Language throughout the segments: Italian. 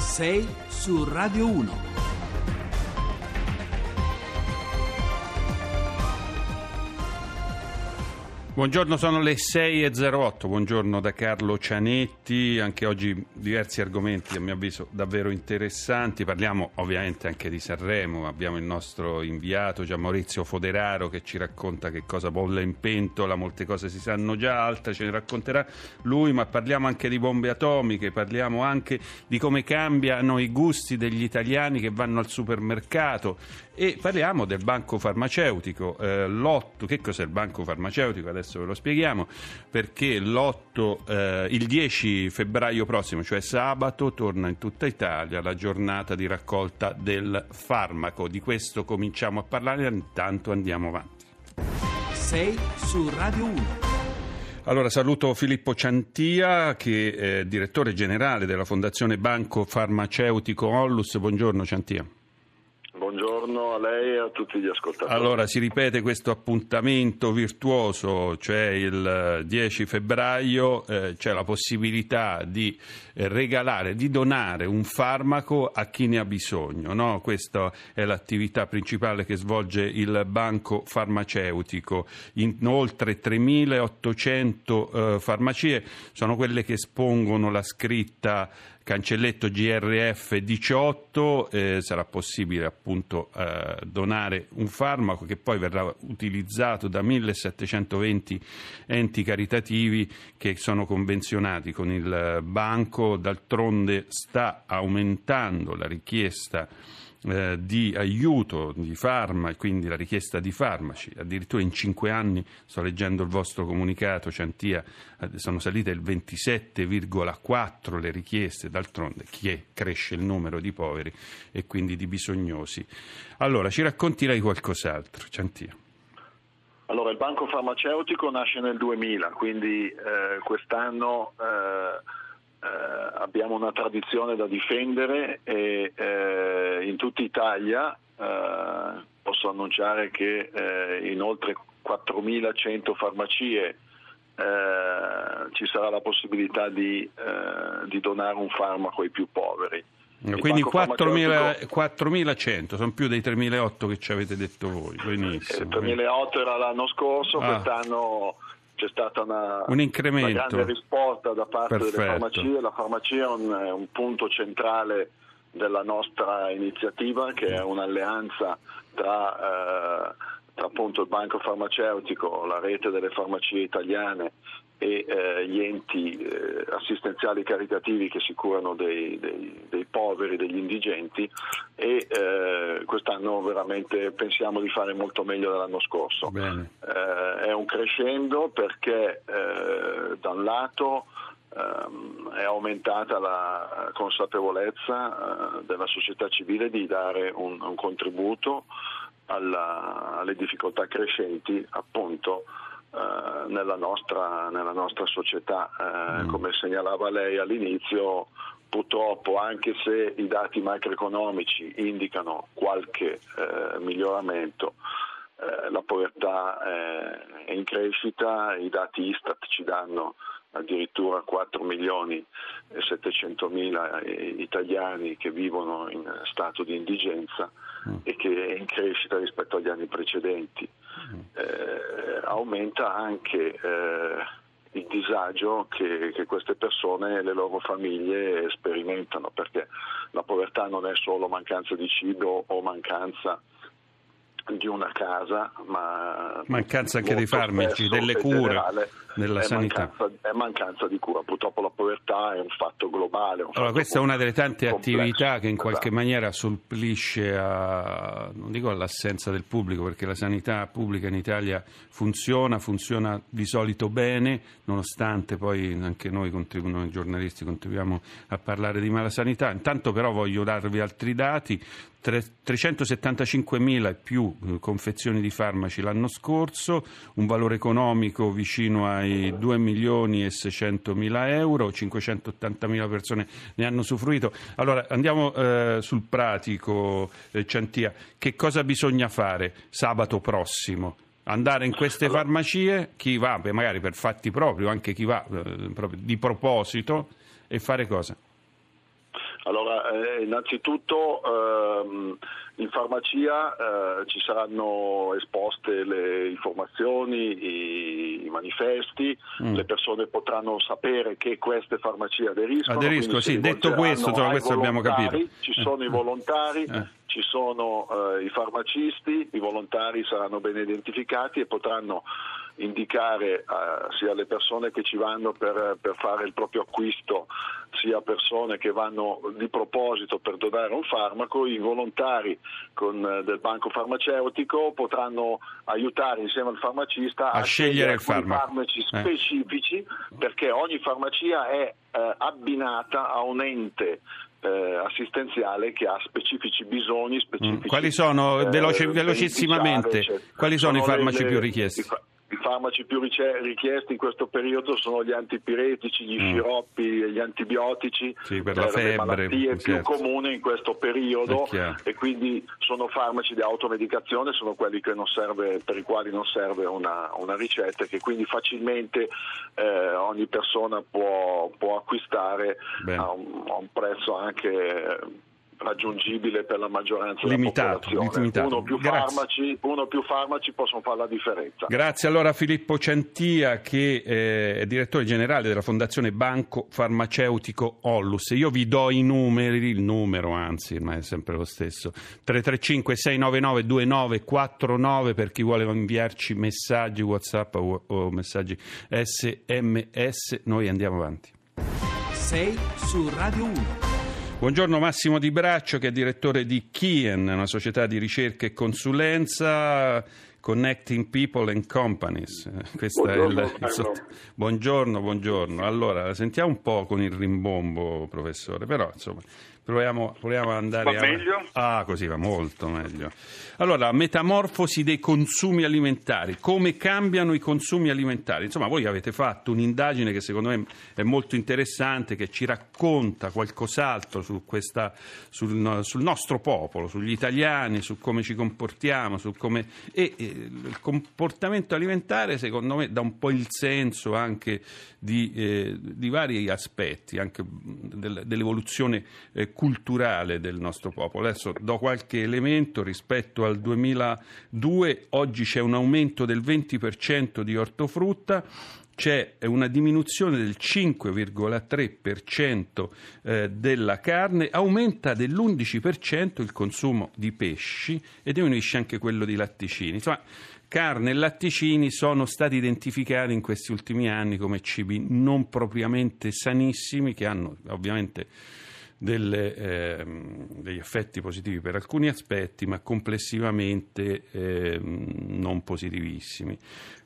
6 su Radio 1. Buongiorno, sono le 6.08, buongiorno da Carlo Cianetti, anche oggi diversi argomenti a mio avviso davvero interessanti, parliamo ovviamente anche di Sanremo, abbiamo il nostro inviato Gian Maurizio Foderaro che ci racconta che cosa bolle in pentola, molte cose si sanno già, altre ce ne racconterà lui, ma parliamo anche di bombe atomiche, parliamo anche di come cambiano i gusti degli italiani che vanno al supermercato. E parliamo del banco farmaceutico, eh, l'otto, che cos'è il banco farmaceutico? Adesso ve lo spieghiamo, perché l'otto, eh, il 10 febbraio prossimo, cioè sabato, torna in tutta Italia la giornata di raccolta del farmaco. Di questo cominciamo a parlare, intanto andiamo avanti. 6 su Radio 1. Allora saluto Filippo Ciantia che è direttore generale della Fondazione Banco Farmaceutico Onlus. Buongiorno Ciantia. Buongiorno a lei e a tutti gli ascoltatori. Allora si ripete questo appuntamento virtuoso, cioè il 10 febbraio eh, c'è la possibilità di eh, regalare, di donare un farmaco a chi ne ha bisogno. No? Questa è l'attività principale che svolge il banco farmaceutico. In oltre 3.800 eh, farmacie sono quelle che espongono la scritta cancelletto GRF 18 eh, sarà possibile appunto eh, donare un farmaco che poi verrà utilizzato da 1720 enti caritativi che sono convenzionati con il banco, d'altronde sta aumentando la richiesta eh, di aiuto di farmaci, quindi la richiesta di farmaci, addirittura in cinque anni, sto leggendo il vostro comunicato, Ciantia, eh, sono salite il 27,4 le richieste, d'altronde chi è? cresce il numero di poveri e quindi di bisognosi. Allora, ci racconti lei qualcos'altro, Ciantia? Allora, il banco farmaceutico nasce nel 2000, quindi eh, quest'anno eh, eh, abbiamo una tradizione da difendere e eh, in tutta Italia eh, posso annunciare che eh, in oltre 4.100 farmacie eh, ci sarà la possibilità di, eh, di, donare un farmaco ai più poveri. Quindi 4.100, farmaceutico... sono più dei 3.800 che ci avete detto voi. Benissimo. 3.800 era l'anno scorso, ah. quest'anno c'è stata una, un una grande risposta da parte Perfetto. delle farmacie. La farmacia è un, è un, punto centrale della nostra iniziativa che è un'alleanza tra, eh, tra appunto il banco farmaceutico, la rete delle farmacie italiane e eh, gli enti eh, assistenziali caritativi che si curano dei, dei, dei poveri, degli indigenti e eh, quest'anno veramente pensiamo di fare molto meglio dell'anno scorso. Eh, è un crescendo perché eh, da un lato ehm, è aumentata la consapevolezza eh, della società civile di dare un, un contributo alla, alle difficoltà crescenti appunto eh, nella, nostra, nella, nostra, società. Eh, mm. Come segnalava lei all'inizio, purtroppo anche se i dati macroeconomici indicano qualche eh, miglioramento, eh, la povertà è in crescita, i dati Istat ci danno addirittura 4 milioni e 700 mila italiani che vivono in stato di indigenza mm. e che è in crescita rispetto agli anni precedenti. Eh, aumenta anche eh, il disagio che, che, queste persone e le loro famiglie sperimentano perché la povertà non è solo mancanza di cibo o mancanza di una casa, ma mancanza anche dei farmaci, delle cure, della è sanità. Mancanza, è mancanza di cura. Purtroppo la povertà è un fatto globale. Un allora, fatto questa è una delle tante complesso. attività che in qualche esatto. maniera supplisce a, non dico all'assenza del pubblico, perché la sanità pubblica in Italia funziona, funziona di solito bene, nonostante poi anche noi, noi giornalisti contribuiamo a parlare di mala sanità. Intanto però voglio darvi altri dati. 375.000 e più eh, confezioni di farmaci l'anno scorso, un valore economico vicino ai 2 milioni e 600 mila euro, 580.000 persone ne hanno usufruito. Allora andiamo eh, sul pratico, eh, Ciantia, che cosa bisogna fare sabato prossimo? Andare in queste farmacie, chi va, magari per fatti propri, anche chi va eh, proprio di proposito, e fare cosa? Allora, eh, innanzitutto ehm, in farmacia eh, ci saranno esposte le informazioni, i, i manifesti, mm. le persone potranno sapere che queste farmacie aderiscono. Aderisco, sì, detto questo, insomma, questo abbiamo capito. Ci sono i eh. volontari, eh. ci sono eh, i farmacisti, i volontari saranno ben identificati e potranno indicare uh, sia alle persone che ci vanno per, per, fare il proprio acquisto, sia persone che vanno di proposito per donare un farmaco, i volontari con, uh, del banco farmaceutico potranno aiutare insieme al farmacista a, a scegliere, scegliere farmaci eh. specifici perché ogni farmacia è uh, abbinata a un ente eh, assistenziale che ha specifici bisogni mm. specifici. Quali sono, veloce, velocissimamente, quali sono, sono i farmaci le, più richiesti? I, i farmaci più richiesti in questo periodo sono gli antipiretici, gli mm. sciroppi e gli antibiotici sì, per, per le malattie certo. più comuni in questo periodo e quindi sono farmaci di automedicazione, sono quelli serve, per i quali non serve una, una ricetta e che quindi facilmente eh, ogni persona può, può acquistare a un, a un prezzo anche raggiungibile per la maggioranza limitato, della popolazione. Limitato. Uno più, farmaci, uno più farmaci possono fare la differenza. Grazie allora a Filippo Centia che eh, è direttore generale della Fondazione Banco Farmaceutico Ollus. Io vi do i numeri, il numero anzi, ma è sempre lo stesso. 335 699 2949 per chi vuole inviarci messaggi WhatsApp o, o messaggi SMS. Noi andiamo avanti. Sei su Radio 1. Buongiorno Massimo Di Braccio che è direttore di Kien, una società di ricerca e consulenza Connecting People and Companies. Buongiorno, è il, il buongiorno, buongiorno. Allora, sentiamo un po' con il rimbombo, professore, però insomma Proviamo, proviamo, ad andare va meglio? Ah, così va molto meglio. Allora, metamorfosi dei consumi alimentari. Come cambiano i consumi alimentari? Insomma, voi avete fatto un'indagine che secondo me è molto interessante, che ci racconta qualcos'altro su questa, sul, sul, nostro popolo, sugli italiani, su come ci comportiamo, su come... E, e il comportamento alimentare, secondo me, dà un po' il senso anche di, eh, di vari aspetti, anche del, dell'evoluzione eh, culturale del nostro popolo. Adesso do qualche elemento rispetto al 2002, oggi c'è un aumento del 20% di ortofrutta c'è una diminuzione del 5,3% eh, della carne, aumenta dell'11% il consumo di pesci e diminuisce anche quello di latticini. Insomma, carne e latticini sono stati identificati in questi ultimi anni come cibi non propriamente sanissimi che hanno ovviamente delle, eh, degli effetti positivi per alcuni aspetti, ma complessivamente eh, non positivissimi.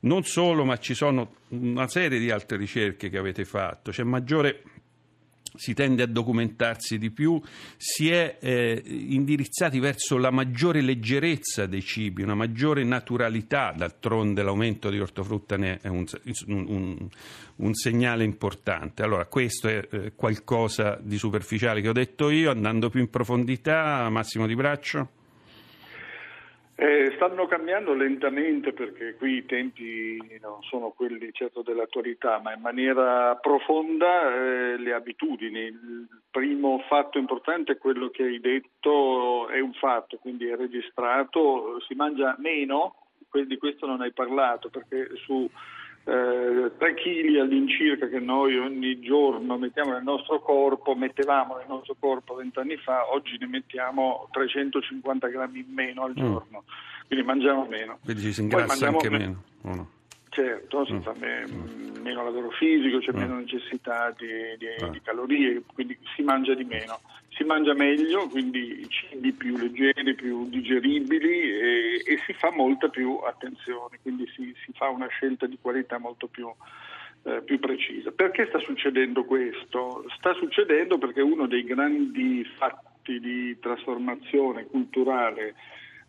Non solo, ma ci sono una serie di altre ricerche che avete fatto, c'è maggiore si tende a documentarsi di più, si è eh, indirizzati verso la maggiore leggerezza dei cibi, una maggiore naturalità, d'altronde l'aumento di ortofrutta ne è un, un, un segnale importante. Allora, questo è eh, qualcosa di superficiale che ho detto io, andando più in profondità, Massimo Di Braccio. Eh, stanno cambiando lentamente perché qui i tempi non sono quelli certo dell'attualità, ma in maniera profonda eh, le abitudini. Il primo fatto importante è quello che hai detto, è un fatto, quindi è registrato, si mangia meno, di questo non hai parlato perché su eh, 3 kg all'incirca che noi ogni giorno mettiamo nel nostro corpo, mettevamo nel nostro corpo vent'anni fa, oggi ne mettiamo 350 grammi in meno al mm. giorno, mm. quindi mangiamo meno. Quindi si ingrassa anche meno. meno. Certo, si mm. fa me, meno lavoro fisico, c'è mm. meno necessità di, di, ah. di, calorie, quindi si mangia di meno. Si mangia meglio, quindi cibi più leggeri, più digeribili e, e si fa molta più attenzione, quindi si, si fa una scelta di qualità molto più, eh, più precisa. Perché sta succedendo questo? Sta succedendo perché uno dei grandi fatti di trasformazione culturale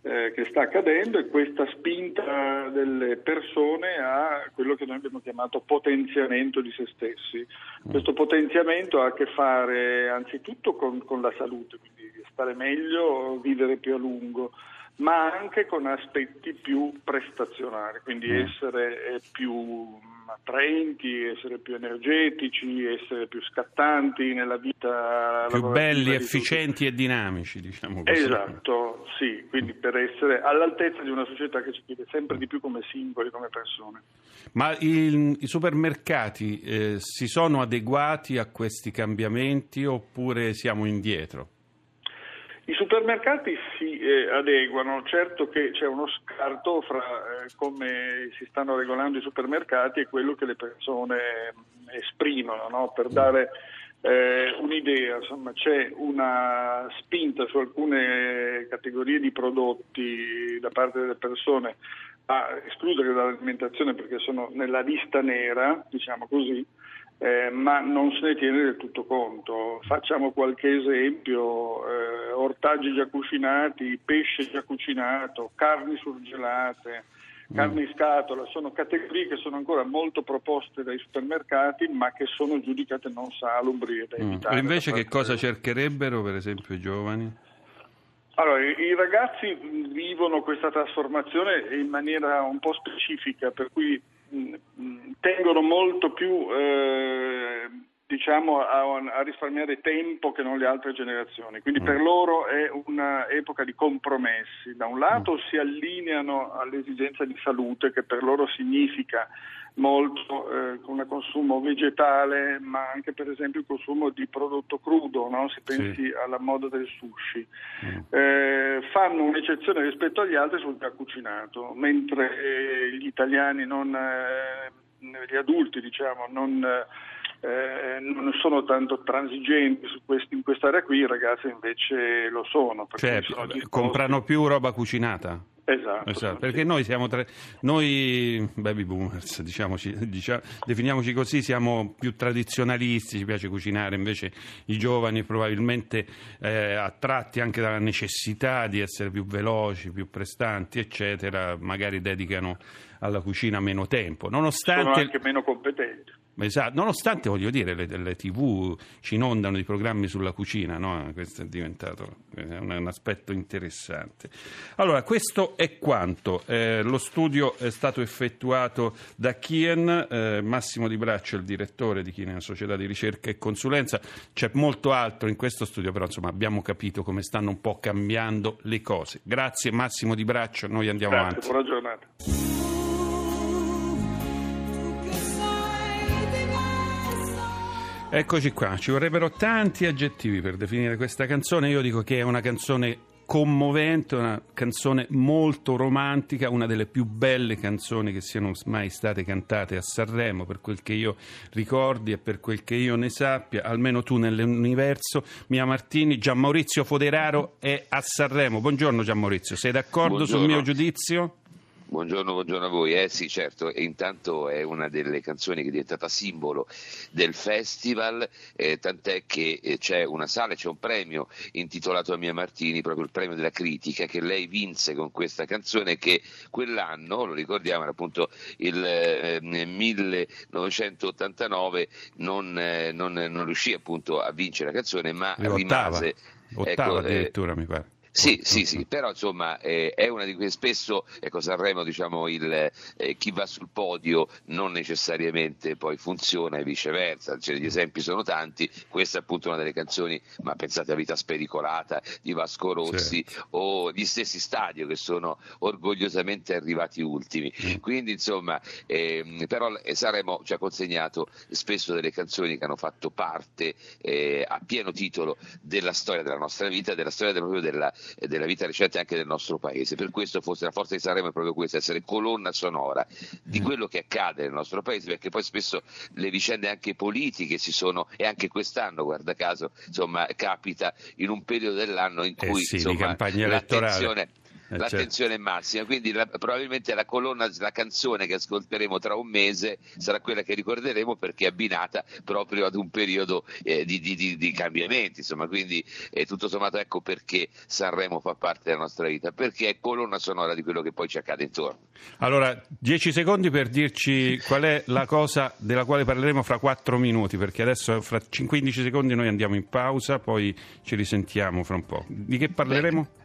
eh, che sta accadendo è questa spinta delle persone a quello che noi abbiamo chiamato potenziamento di se stessi. Mm. Questo potenziamento ha a che fare anzitutto con, con la salute, quindi stare meglio, vivere più a lungo, ma anche con aspetti più prestazionali, quindi mm. essere più attraenti, essere più energetici, essere più scattanti nella vita. Più belli, efficienti e dinamici, diciamo così. Esatto, sì, quindi per essere all'altezza di una società che ci chiede sempre di più come singoli, come persone. Ma il, i supermercati eh, si sono adeguati a questi cambiamenti oppure siamo indietro? I supermercati si eh, adeguano, certo che c'è uno scarto fra eh, come si stanno regolando i supermercati e quello che le persone mm, esprimono, no? per dare eh, un'idea, insomma, c'è una spinta su alcune categorie di prodotti da parte delle persone a escludere dall'alimentazione perché sono nella lista nera, diciamo così, eh, ma non se ne tiene del tutto conto. Facciamo qualche esempio, eh, ortaggi già cucinati, pesce già cucinato, carni surgelate, mm. carni in scatola, sono categorie che sono ancora molto proposte dai supermercati ma che sono giudicate non salubri e da mm. evitare. E invece che cosa cercherebbero per esempio i giovani? Allora, i ragazzi vivono questa trasformazione in maniera un po' specifica, per cui tengono molto più eh, diciamo, a, a, risparmiare tempo che non le altre generazioni. Quindi mm. per loro è un'epoca di compromessi. Da un lato mm. si allineano all'esigenza di salute, che per loro significa molto eh, con consumo vegetale, ma anche per esempio il consumo di prodotto crudo, no? si pensi sì. alla moda del sushi. Mm. Eh, fanno un'eccezione rispetto agli altri sul già cucinato, mentre eh, gli italiani non, eh, gli adulti diciamo, non eh, non sono tanto transigenti questi, in quest'area qui, i ragazzi invece lo sono. Cioè, sono comprano più roba cucinata? Esatto, esatto, perché noi siamo tra... noi baby boomers, diciamoci, diciamo, definiamoci così, siamo più tradizionalisti, ci piace cucinare, invece i giovani probabilmente eh, attratti anche dalla necessità di essere più veloci, più prestanti, eccetera, magari dedicano alla cucina meno tempo, nonostante... Sono anche meno competenti. Esatto, nonostante voglio dire le, le, tv ci inondano di programmi sulla cucina, no? questo è diventato un, un, aspetto interessante. Allora, questo è quanto. Eh, lo studio è stato effettuato da Kien, eh, Massimo Di Braccio è il direttore di Kien, società di ricerca e consulenza. C'è molto altro in questo studio, però insomma abbiamo capito come stanno un po' cambiando le cose. Grazie Massimo Di Braccio, noi andiamo Grazie, avanti. Buona giornata. Eccoci qua, ci vorrebbero tanti aggettivi per definire questa canzone. Io dico che è una canzone commovente, una canzone molto romantica, una delle più belle canzoni che siano mai state cantate a Sanremo, per quel che io ricordi e per quel che io ne sappia, almeno tu nell'universo. Mia Martini, Gianmaurizio Foderaro è a Sanremo. Buongiorno Gianmaurizio, sei d'accordo Buongiorno. sul mio giudizio? Buongiorno, buongiorno, a voi. Eh sì, certo, e intanto è una delle canzoni che è diventata simbolo del festival, eh, tant'è che eh, c'è una sala, c'è un premio intitolato a Mia Martini, proprio il premio della critica, che lei vinse con questa canzone che quell'anno, lo ricordiamo, era appunto il eh, 1989, non, eh, non, non, riuscì appunto a vincere la canzone, ma rimase... Ottava ecco, addirittura mi pare. Sì, sì, sì, però insomma eh, è una di quelle spesso, ecco Sanremo diciamo il, eh, chi va sul podio non necessariamente poi funziona e viceversa, cioè, gli esempi sono tanti, questa è appunto una delle canzoni, ma pensate a Vita Spericolata di Vasco Rossi certo. o gli stessi Stadio che sono orgogliosamente arrivati ultimi, mm. quindi insomma eh, però Sanremo ci ha consegnato spesso delle canzoni che hanno fatto parte eh, a pieno titolo della storia della nostra vita, della storia proprio della della vita recente anche del nostro paese. Per questo forse la forza di Sanremo è proprio questa, essere colonna sonora di mm. quello che accade nel nostro paese, perché poi spesso le vicende anche politiche si sono, e anche quest'anno, guarda caso, insomma, capita in un periodo dell'anno in eh cui eh sì, insomma, l'attenzione l'attenzione certo. massima, quindi la, probabilmente la colonna, la canzone che ascolteremo tra un mese sarà quella che ricorderemo perché è abbinata proprio ad un periodo eh, di, di, di, cambiamenti, insomma, quindi eh, tutto sommato ecco perché Sanremo fa parte della nostra vita, perché è colonna sonora di quello che poi ci accade intorno. Allora, dieci secondi per dirci qual è la cosa della quale parleremo fra quattro minuti, perché adesso fra 15 secondi noi andiamo in pausa, poi ci risentiamo fra un po'. Di che parleremo? Bene.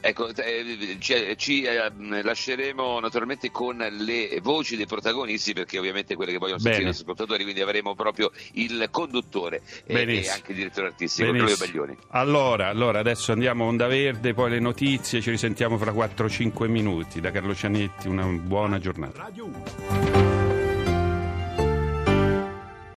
Ecco, eh, ci, ci eh, lasceremo naturalmente con le voci dei protagonisti perché ovviamente quelle che vogliono sentire i nostri ascoltatori, quindi avremo proprio il conduttore e, e anche il direttore artistico, Claudio Baglioni. Allora, allora, adesso andiamo a Onda Verde, poi le notizie, ci risentiamo fra 4-5 minuti. Da Carlo Cianetti, una buona giornata. Radio 1.